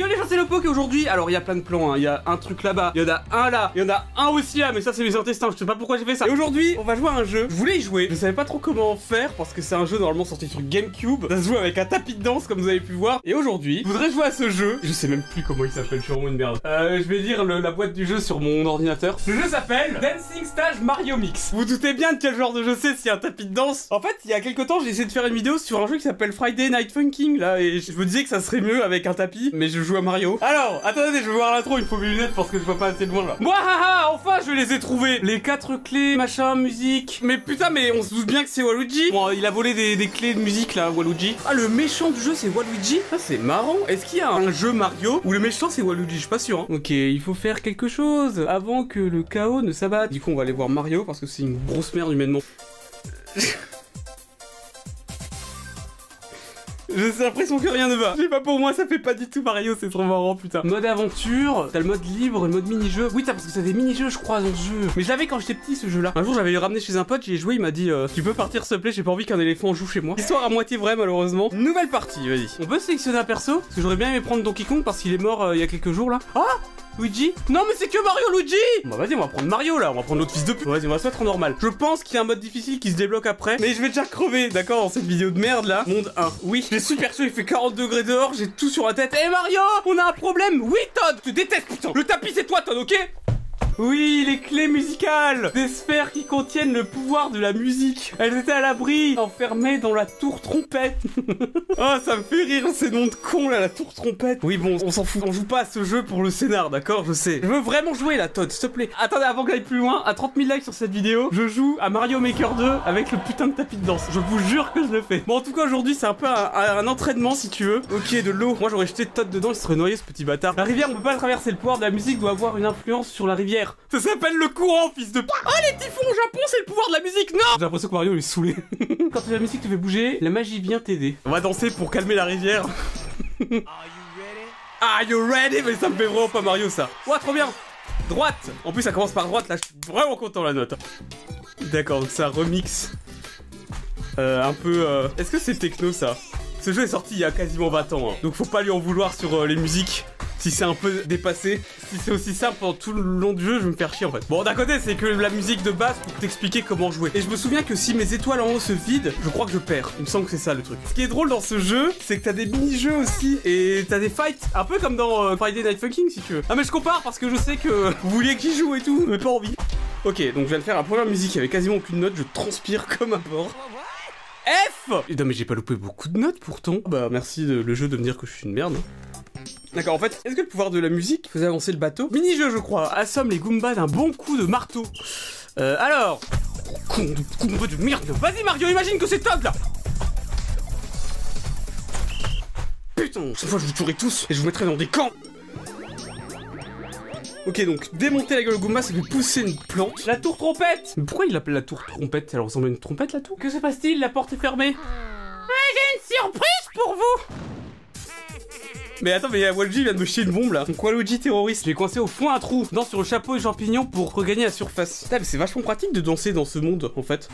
You c'est le Poke aujourd'hui, alors il y a plein de plans, hein. il y a un truc là-bas, il y en a un là, il y en a un aussi là, mais ça c'est mes intestins, je sais pas pourquoi j'ai fait ça. Et aujourd'hui, on va jouer à un jeu, je voulais y jouer, je savais pas trop comment faire parce que c'est un jeu normalement sorti sur Gamecube, ça se joue avec un tapis de danse comme vous avez pu voir. Et aujourd'hui, je voudrais jouer à ce jeu, je sais même plus comment il s'appelle, je suis vraiment une merde. Euh, je vais dire le- la boîte du jeu sur mon ordinateur. Le jeu s'appelle Dancing Stage Mario Mix. Vous vous doutez bien de quel genre de jeu c'est s'il y a un tapis de danse En fait, il y a quelques temps, j'ai essayé de faire une vidéo sur un jeu qui s'appelle Friday Night Funking là, et je me disais que ça serait mieux avec un tapis, mais je joue à Mario. Alors, attendez, je vais voir l'intro, il faut mes lunettes parce que je vois pas assez loin là. Moi, haha, enfin, je les ai trouvés Les quatre clés, machin, musique. Mais putain, mais on se doute bien que c'est Waluigi. Bon, il a volé des, des clés de musique là, Waluigi. Ah, le méchant du jeu, c'est Waluigi? Ah, c'est marrant. Est-ce qu'il y a un jeu Mario où le méchant c'est Waluigi? Je suis pas sûr. hein. Ok, il faut faire quelque chose avant que le chaos ne s'abatte. Du coup, on va aller voir Mario parce que c'est une grosse merde humainement. J'ai l'impression que rien ne va. Je sais pas pour moi, ça fait pas du tout Mario, c'est trop marrant, putain. Mode aventure, t'as le mode libre, le mode mini-jeu. Oui, t'as parce que c'est des mini-jeux, je crois, dans ce jeu. Mais je l'avais quand j'étais petit, ce jeu-là. Un jour, j'avais ramené chez un pote, j'y ai joué, il m'a dit euh, Tu peux partir, s'il te plaît, j'ai pas envie qu'un éléphant joue chez moi. Histoire à moitié vraie, malheureusement. Nouvelle partie, vas-y. On peut sélectionner un perso? Parce que j'aurais bien aimé prendre Donkey Kong parce qu'il est mort euh, il y a quelques jours là. Ah Luigi Non mais c'est que Mario Luigi Bah vas-y on va prendre Mario là, on va prendre l'autre fils de pute. Vas-y on va se mettre en normal. Je pense qu'il y a un mode difficile qui se débloque après, mais je vais déjà crever, d'accord, dans cette vidéo de merde là. Monde 1. Oui, j'ai super chaud, il fait 40 degrés dehors, j'ai tout sur la tête. Eh Mario On a un problème Oui Todd Je te déteste putain Le tapis c'est toi Todd, ok oui, les clés musicales Des sphères qui contiennent le pouvoir de la musique. Elles étaient à l'abri, enfermées dans la tour trompette. oh, ça me fait rire ces noms de cons là, la tour trompette. Oui, bon, on s'en fout. On joue pas à ce jeu pour le scénar, d'accord Je sais. Je veux vraiment jouer là, Todd, s'il te plaît. Attendez, avant que j'aille plus loin, à 30 000 likes sur cette vidéo, je joue à Mario Maker 2 avec le putain de tapis de danse. Je vous jure que je le fais. Bon, en tout cas, aujourd'hui, c'est un peu un, entraînement si tu veux. Ok, de l'eau. Moi, j'aurais jeté Todd dedans, il serait noyé ce petit bâtard. La rivière, on peut pas la traverser. Le pouvoir de la musique doit avoir une influence sur la rivière. Ça s'appelle le courant, fils de. Oh, les typhons au Japon, c'est le pouvoir de la musique, non J'ai l'impression que Mario il est saoulé. Quand la musique te fait bouger, la magie vient t'aider. On va danser pour calmer la rivière. Are you ready? Mais ça me fait vraiment pas Mario ça. Ouah, trop bien Droite En plus, ça commence par droite, là, je suis vraiment content la note. D'accord, donc ça remix. Euh, un peu. euh, Est-ce que c'est techno ça? Ce jeu est sorti il y a quasiment 20 ans, hein. donc faut pas lui en vouloir sur euh, les musiques. Si c'est un peu dépassé, si c'est aussi simple pendant tout le long du jeu, je vais me faire chier en fait. Bon, d'un côté, c'est que la musique de base pour t'expliquer comment jouer. Et je me souviens que si mes étoiles en haut se vident, je crois que je perds. Il me semble que c'est ça le truc. Ce qui est drôle dans ce jeu, c'est que t'as des mini-jeux aussi et t'as des fights, un peu comme dans euh, Friday Night Funking si tu veux. Ah, mais je compare parce que je sais que vous vouliez qu'il joue et tout, mais pas envie. Ok, donc je viens de faire la première musique avec quasiment aucune note, je transpire comme un porc. F Non mais j'ai pas loupé beaucoup de notes pourtant. Bah merci de- le jeu de me dire que je suis une merde. D'accord, en fait, est-ce que le pouvoir de la musique faisait avancer le bateau? Mini-jeu, je crois. Assomme les Goombas d'un bon coup de marteau. Euh, alors... Con de Goomba de merde. Vas-y Mario, imagine que c'est Todd là. Putain, cette fois je vous tuerai tous et je vous mettrai dans des camps. Ok, donc démonter la gueule au Goomba, ça fait pousser une plante. La tour trompette. Mais pourquoi il l'appelle la tour trompette? Elle ressemble à une trompette la tour? Que se passe-t-il? La porte est fermée. j'ai une surprise pour vous mais attends, mais Waluigi vient de me chier une bombe là. Donc Waluigi terroriste, j'ai coincé au fond un trou, danse sur le chapeau et champignon pour regagner la surface. Putain, mais c'est vachement pratique de danser dans ce monde en fait.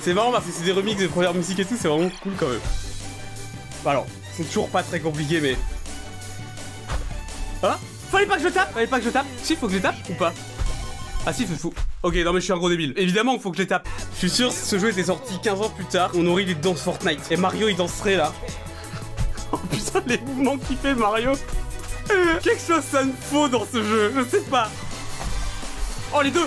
C'est marrant parce que c'est des remixes de première musique et tout, c'est vraiment cool quand même. Bah alors, c'est toujours pas très compliqué mais. Ah Fallait pas que je tape Fallait pas que je tape Si, faut que je tape ou pas ah si, faut, faut. Ok, non mais je suis un gros débile. Évidemment faut que je les tape. Je suis sûr, si ce jeu était sorti 15 ans plus tard, on aurait eu des danses Fortnite. Et Mario, il danserait là. Oh putain, les mouvements qu'il fait Mario. Euh, Quelque chose ça me faut dans ce jeu, je sais pas. Oh les deux.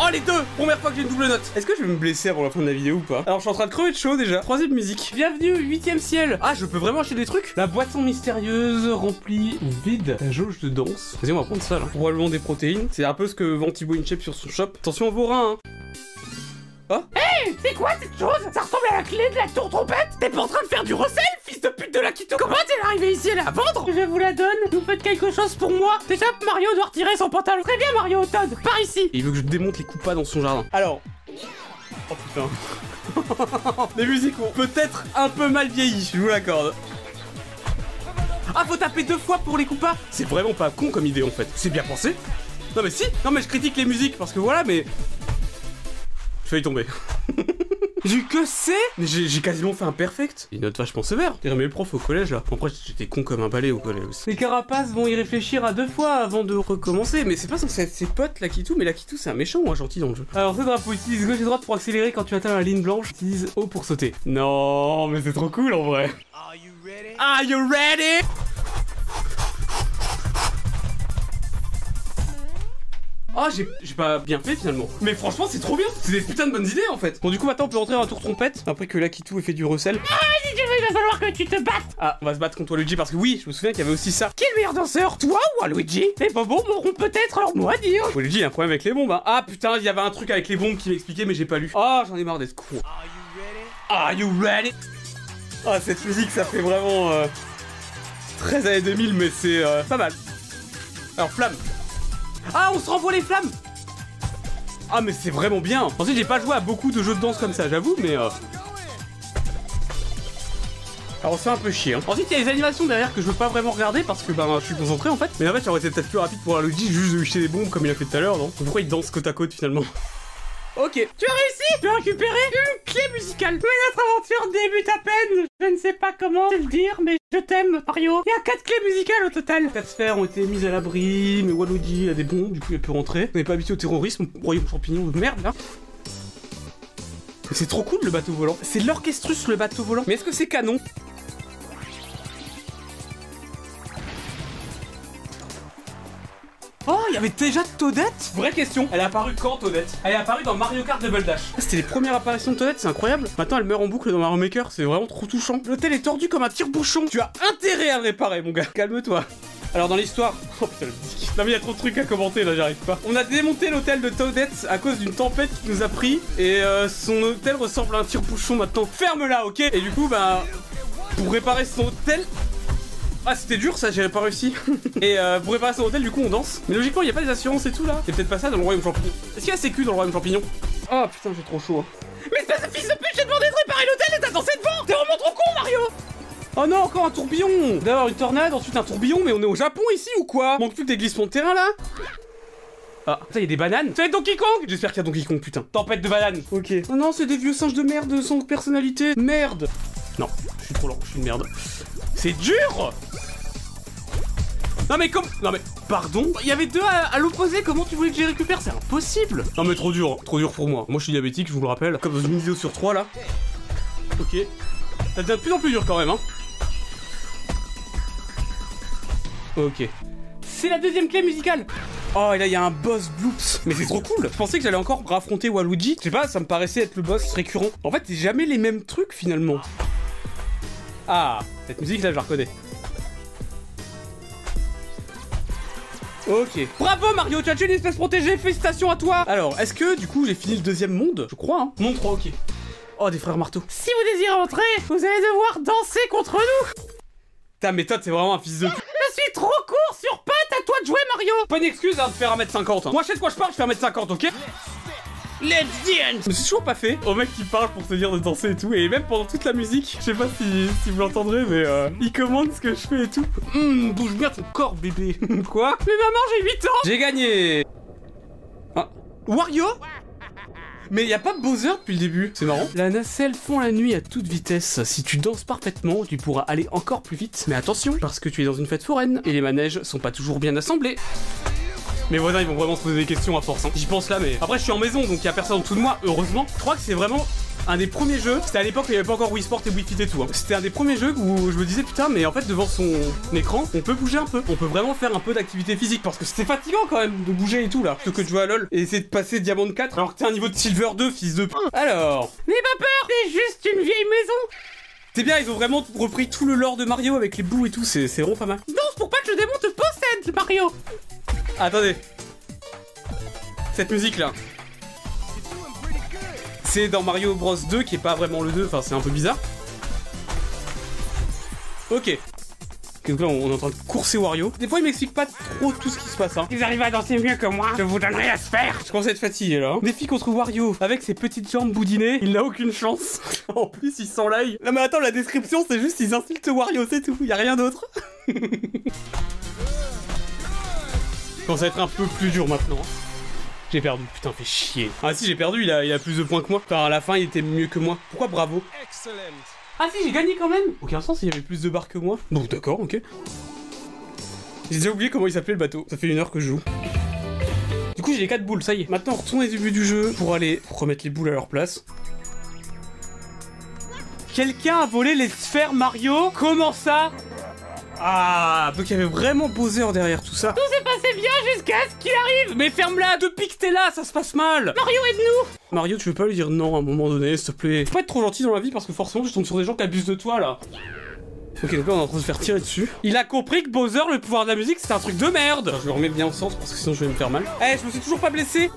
Oh les deux. Première fois que j'ai une double note. Est-ce que je vais me blesser avant la fin de la vidéo ou pas Alors je suis en train de crever de chaud déjà. Troisième musique. Bienvenue, huitième ciel. Ah je peux vraiment acheter des trucs La boisson mystérieuse remplie ou vide. La jauge de danse. Vas-y on va prendre ça là. Probablement des protéines. C'est un peu ce que vend Thibaut Inchep sur son shop. Attention à vos reins hein. Oh C'est quoi cette chose? Ça ressemble à la clé de la tour trompette? T'es pas en train de faire du recel, fils de pute de la Quito Comment t'es arrivé ici à la vendre Je vous la donne, vous faites quelque chose pour moi Déjà, Mario doit retirer son pantalon. Très bien, Mario, Todd, par ici il veut que je démonte les coupas dans son jardin. Alors. Oh putain. les musiques ont peut-être un peu mal vieilli, je vous l'accorde. Ah, faut taper deux fois pour les coupas C'est vraiment pas con comme idée en fait. C'est bien pensé. Non mais si Non mais je critique les musiques parce que voilà, mais. Je vais y tomber. J'ai que C Mais j'ai quasiment fait un perfect. Une note vachement sévère. J'ai remis le prof au collège là. Après, j'étais con comme un balai au collège aussi. Les carapaces vont y réfléchir à deux fois avant de recommencer. Mais c'est pas censé être ses potes, la Kitou, mais la Kitou, c'est un méchant ou un gentil dans le jeu. Alors, ce drapeau utilise gauche et droite pour accélérer quand tu atteins la ligne blanche. Utilise O pour sauter. Non, mais c'est trop cool en vrai. Are you ready? Are you ready? Ah, j'ai j'ai pas bien fait finalement. Mais franchement, c'est trop bien. C'est des putains de bonnes idées en fait. Bon, du coup, maintenant on peut rentrer dans un tour trompette. Après que Lakitu ait fait du recel. Si tu veux, il va falloir que tu te battes. Ah, on va se battre contre Luigi parce que oui, je me souviens qu'il y avait aussi ça. Qui est le meilleur danseur, toi ou Luigi? Les bobos m'auront peut-être leur mot à dire. Luigi, il y a un problème avec les bombes. hein. Ah putain, il y avait un truc avec les bombes qui m'expliquait, mais j'ai pas lu. Ah, j'en ai marre d'être con. Are you ready? Are you ready? Ah, cette musique, ça fait vraiment. Euh, 13 années 2000, mais c'est euh, pas mal. Alors, flamme. Ah, on se renvoie les flammes! Ah, mais c'est vraiment bien! Ensuite, j'ai pas joué à beaucoup de jeux de danse comme ça, j'avoue, mais. Euh... Alors, fait un peu chier. Hein. Ensuite, il y a les animations derrière que je veux pas vraiment regarder parce que ben, je suis concentré en fait. Mais en fait, ça aurait été peut-être plus rapide pour Luigi juste de jeter des bombes comme il a fait tout à l'heure, non? Pourquoi il danse côte à côte finalement? Ok. Tu as réussi Tu as récupéré une clé musicale. Mais notre aventure débute à peine. Je ne sais pas comment te le dire, mais je t'aime, Mario. Il y a quatre clés musicales au total. Quatre sphères ont été mises à l'abri, mais Waluigi a des bombes, du coup il a pu rentrer. On n'est pas habitué au terrorisme, au royaume champignon de merde là. C'est trop cool le bateau volant. C'est l'orchestrus le bateau volant. Mais est-ce que c'est canon? Oh, il y avait déjà Toadette Vraie question. Elle est apparue quand Toadette Elle est apparue dans Mario Kart Double Dash. Ah, C'était les premières apparitions de Toadette, c'est incroyable. Maintenant elle meurt en boucle dans Mario Maker, c'est vraiment trop touchant. L'hôtel est tordu comme un tire-bouchon. Tu as intérêt à le réparer, mon gars. Calme-toi. Alors dans l'histoire, oh putain le disque. Non mais il y a trop de trucs à commenter là, j'arrive pas. On a démonté l'hôtel de Toadette à cause d'une tempête qui nous a pris et euh, son hôtel ressemble à un tire-bouchon maintenant. Ferme-la, ok? Et du coup bah pour réparer son hôtel. Ah c'était dur ça, j'ai pas réussi. et euh, pour réparer son hôtel du coup on danse. Mais logiquement il y a pas des assurances et tout là. C'est peut-être pas ça dans le royaume champignon. Est-ce qu'il y a sécu dans le royaume champignon? Oh putain j'ai trop chaud. hein. Mais espèce de fils de pute, j'ai demandé de réparer l'hôtel et t'as dansé devant T'es vraiment trop con, Mario Oh non, encore un tourbillon D'abord une tornade, ensuite un tourbillon, mais on est au Japon ici ou quoi? Manque plus que des glissements de terrain là? Ah, ça y a des bananes C'est Donkey Kong J'espère qu'il y a Donkey Kong, putain. Tempête de bananes Ok. Oh non, c'est des vieux singes de merde sans personnalité. Merde Non, je suis trop lent, je suis une merde. C'est dur non mais comme... Non mais... Pardon Il y avait deux à, à l'opposé, comment tu voulais que j'y récupère? C'est impossible Non mais trop dur, trop dur pour moi. Moi je suis diabétique, je vous le rappelle. Comme dans une vidéo sur trois là. Ok. Ça devient de plus en plus dur quand même, hein. Ok. C'est la deuxième clé musicale Oh, et là, il y a un boss bloops. Mais c'est trop cool. Je pensais que j'allais encore affronter Waluigi. Je sais pas, ça me paraissait être le boss récurrent. En fait, c'est jamais les mêmes trucs finalement. Ah, cette musique là, je la reconnais. Ok. Bravo Mario, tu as tué une espèce protégée, félicitations à toi Alors, est-ce que du coup j'ai fini le deuxième monde Je crois, hein. Monde 3, ok. Oh, des frères marteaux. Si vous désirez entrer, vous allez devoir danser contre nous Ta méthode, c'est vraiment un fils de pute. Je suis trop court sur patte, à toi de jouer, Mario Pas une excuse hein, de faire 1m50. Hein. Moi, je sais de quoi je parle, je fais 1m50, ok? Let's dance Je me suis toujours pas fait au mec qui parle pour te dire de danser et tout. Et même pendant toute la musique, je sais pas si, si vous l'entendrez, mais euh, il commande ce que je fais et tout. Hum, bouge bien ton corps, bébé. Quoi? Mais maman, j'ai 8 ans J'ai gagné ah. Wario? Mais y a pas Bowser depuis le début, c'est marrant. La nacelle fond la nuit à toute vitesse. Si tu danses parfaitement, tu pourras aller encore plus vite. Mais attention, parce que tu es dans une fête foraine et les manèges sont pas toujours bien assemblés. Mes voisins ils vont vraiment se poser des questions à force. hein. J'y pense là, mais après je suis en maison donc y a personne en dessous de moi, heureusement. Je crois que c'est vraiment un des premiers jeux. C'était à l'époque où il n'y avait pas encore Wii Sport et Wii Fit et tout. hein. C'était un des premiers jeux où je me disais putain, mais en fait devant son écran, on peut bouger un peu. On peut vraiment faire un peu d'activité physique parce que c'était fatigant quand même de bouger et tout là. Plutôt que de jouer à LoL et essayer de passer Diamond 4 alors que t'es un niveau de Silver 2, fils de p. Alors, N'aie pas peur, c'est juste une vieille maison c'est bien, ils ont vraiment repris tout le lore de Mario avec les bouts et tout. C'est vraiment pas mal. Danse pour pas que le démon te possède, Mario Attendez. Cette musique là. C'est dans Mario Bros 2 qui est pas vraiment le 2, enfin c'est un peu bizarre. Ok. Donc là on est en train de courser Wario. Des fois il m'explique pas trop tout ce qui se passe hein. Ils arrivent à danser mieux que moi, je vous donnerai à se faire Je commence à être fatigué là. hein. Défi contre Wario. Avec ses petites jambes boudinées, il n'a aucune chance. en plus il sent l'ail. Non mais attends, la description c'est juste ils insultent Wario, c'est tout. Y a rien d'autre. commence à être un peu plus dur maintenant. hein. J'ai perdu, putain, fait chier. Ah si, j'ai perdu, il a, il a plus de points que moi. Enfin, à la fin, il était mieux que moi. Pourquoi bravo? Excellent. Ah si, j'ai gagné quand même Aucun sens, il y avait plus de barres que moi. Bon, d'accord, ok. J'ai déjà oublié comment il s'appelait le bateau. Ça fait une heure que je joue. Du coup, j'ai les 4 boules, ça y est. Maintenant, on retourne au début du jeu pour aller remettre les boules à leur place. Quelqu'un a volé les sphères Mario? Comment ça? Ah, donc il y avait vraiment Bowser derrière tout ça. Tout s'est passé bien jusqu'à ce qu'il arrive Mais ferme-la Depuis que t'es là, ça se passe mal Mario, aide-nous Mario, tu veux pas lui dire non à un moment donné, s'il te plaît? Faut pas être trop gentil dans la vie parce que forcément, je tombe sur des gens qui abusent de toi, là. Ok, donc là, on est en train de se faire tirer dessus. Il a compris que Bowser, le pouvoir de la musique, c'est un truc de merde Je le remets bien au centre parce que sinon je vais me faire mal. Eh, je me suis toujours pas blessé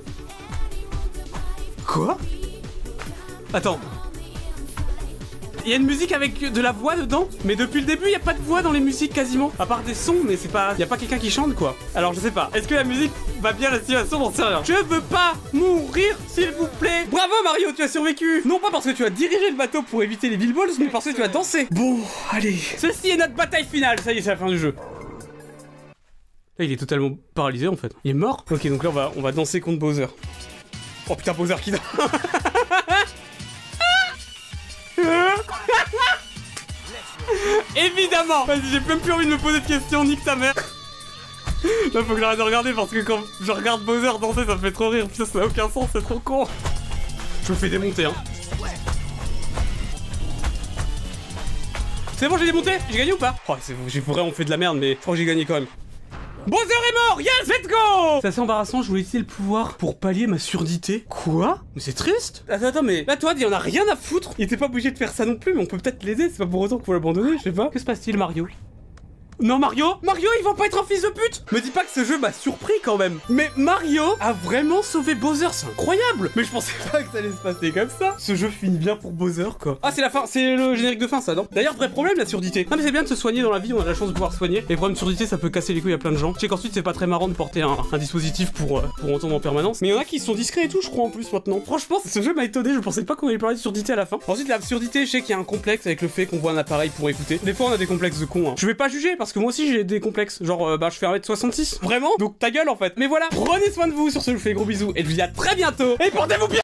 Quoi? Attends. Il y a une musique avec de la voix dedans, mais depuis le début, il y a pas de voix dans les musiques quasiment. À part des sons, mais c'est pas. Y a pas quelqu'un qui chante quoi. Alors je sais pas. Est-ce que la musique va bien la situation J'en sais rien. Je veux pas mourir, s'il vous plaît. Bravo Mario, tu as survécu. Non pas parce que tu as dirigé le bateau pour éviter les Bill Balls, mais parce que tu as dansé. Bon, allez. Ceci est notre bataille finale. Ça y est, c'est la fin du jeu. Là, il est totalement paralysé en fait. Il est mort Ok, donc là, on va, on va danser contre Bowser. Oh putain, Bowser qui danse. Évidemment Vas-y, j'ai même plus envie de me poser de questions, nique ta mère Là, faut que j'arrête de regarder parce que quand je regarde Bowser danser, ça me fait trop rire. Putain, ça n'a aucun sens, c'est trop con. Je me fais démonter, hein. C'est bon, j'ai démonté J'ai gagné ou pas? Oh, c'est j'ai vraiment fait de la merde, mais je crois que j'ai gagné quand même. Bowser est mort Yes, let's go! C'est assez embarrassant, je voulais utiliser le pouvoir pour pallier ma surdité. Quoi? Mais c'est triste! Attends, attends, mais là, toi, il en a rien à foutre. Il était pas obligé de faire ça non plus, mais on peut peut-être l'aider, c'est pas pour autant qu'il faut l'abandonner, je sais pas. Que se passe-t-il, Mario? Non Mario Mario il va pas être un fils de pute Me dis pas que ce jeu m'a surpris quand même. Mais Mario a vraiment sauvé Bowser, c'est incroyable. Mais je pensais pas que ça allait se passer comme ça. Ce jeu finit bien pour Bowser quoi. Ah c'est la fin, c'est le générique de fin ça non? D'ailleurs vrai problème la surdité. Non mais c'est bien de se soigner dans la vie, on a la chance de pouvoir soigner. Les problèmes de surdité ça peut casser les couilles à plein de gens. Je sais qu'ensuite c'est pas très marrant de porter un, un dispositif pour, euh, pour entendre en permanence. Mais il y en a qui sont discrets et tout je crois en plus maintenant. Franchement ce jeu m'a étonné, je pensais pas qu'on allait parler de surdité à la fin. Ensuite l'absurdité, je sais qu'il y a un complexe avec le fait qu'on voit un appareil pour écouter. Des fois on a des complexes de con hein. Je vais pas juger parce que moi aussi j'ai des complexes Genre, euh, bah, je fais 1m66. Vraiment? Donc ta gueule en fait. Mais voilà, prenez soin de vous sur ce, je vous fais gros bisous et je vous dis à très bientôt. Et portez-vous bien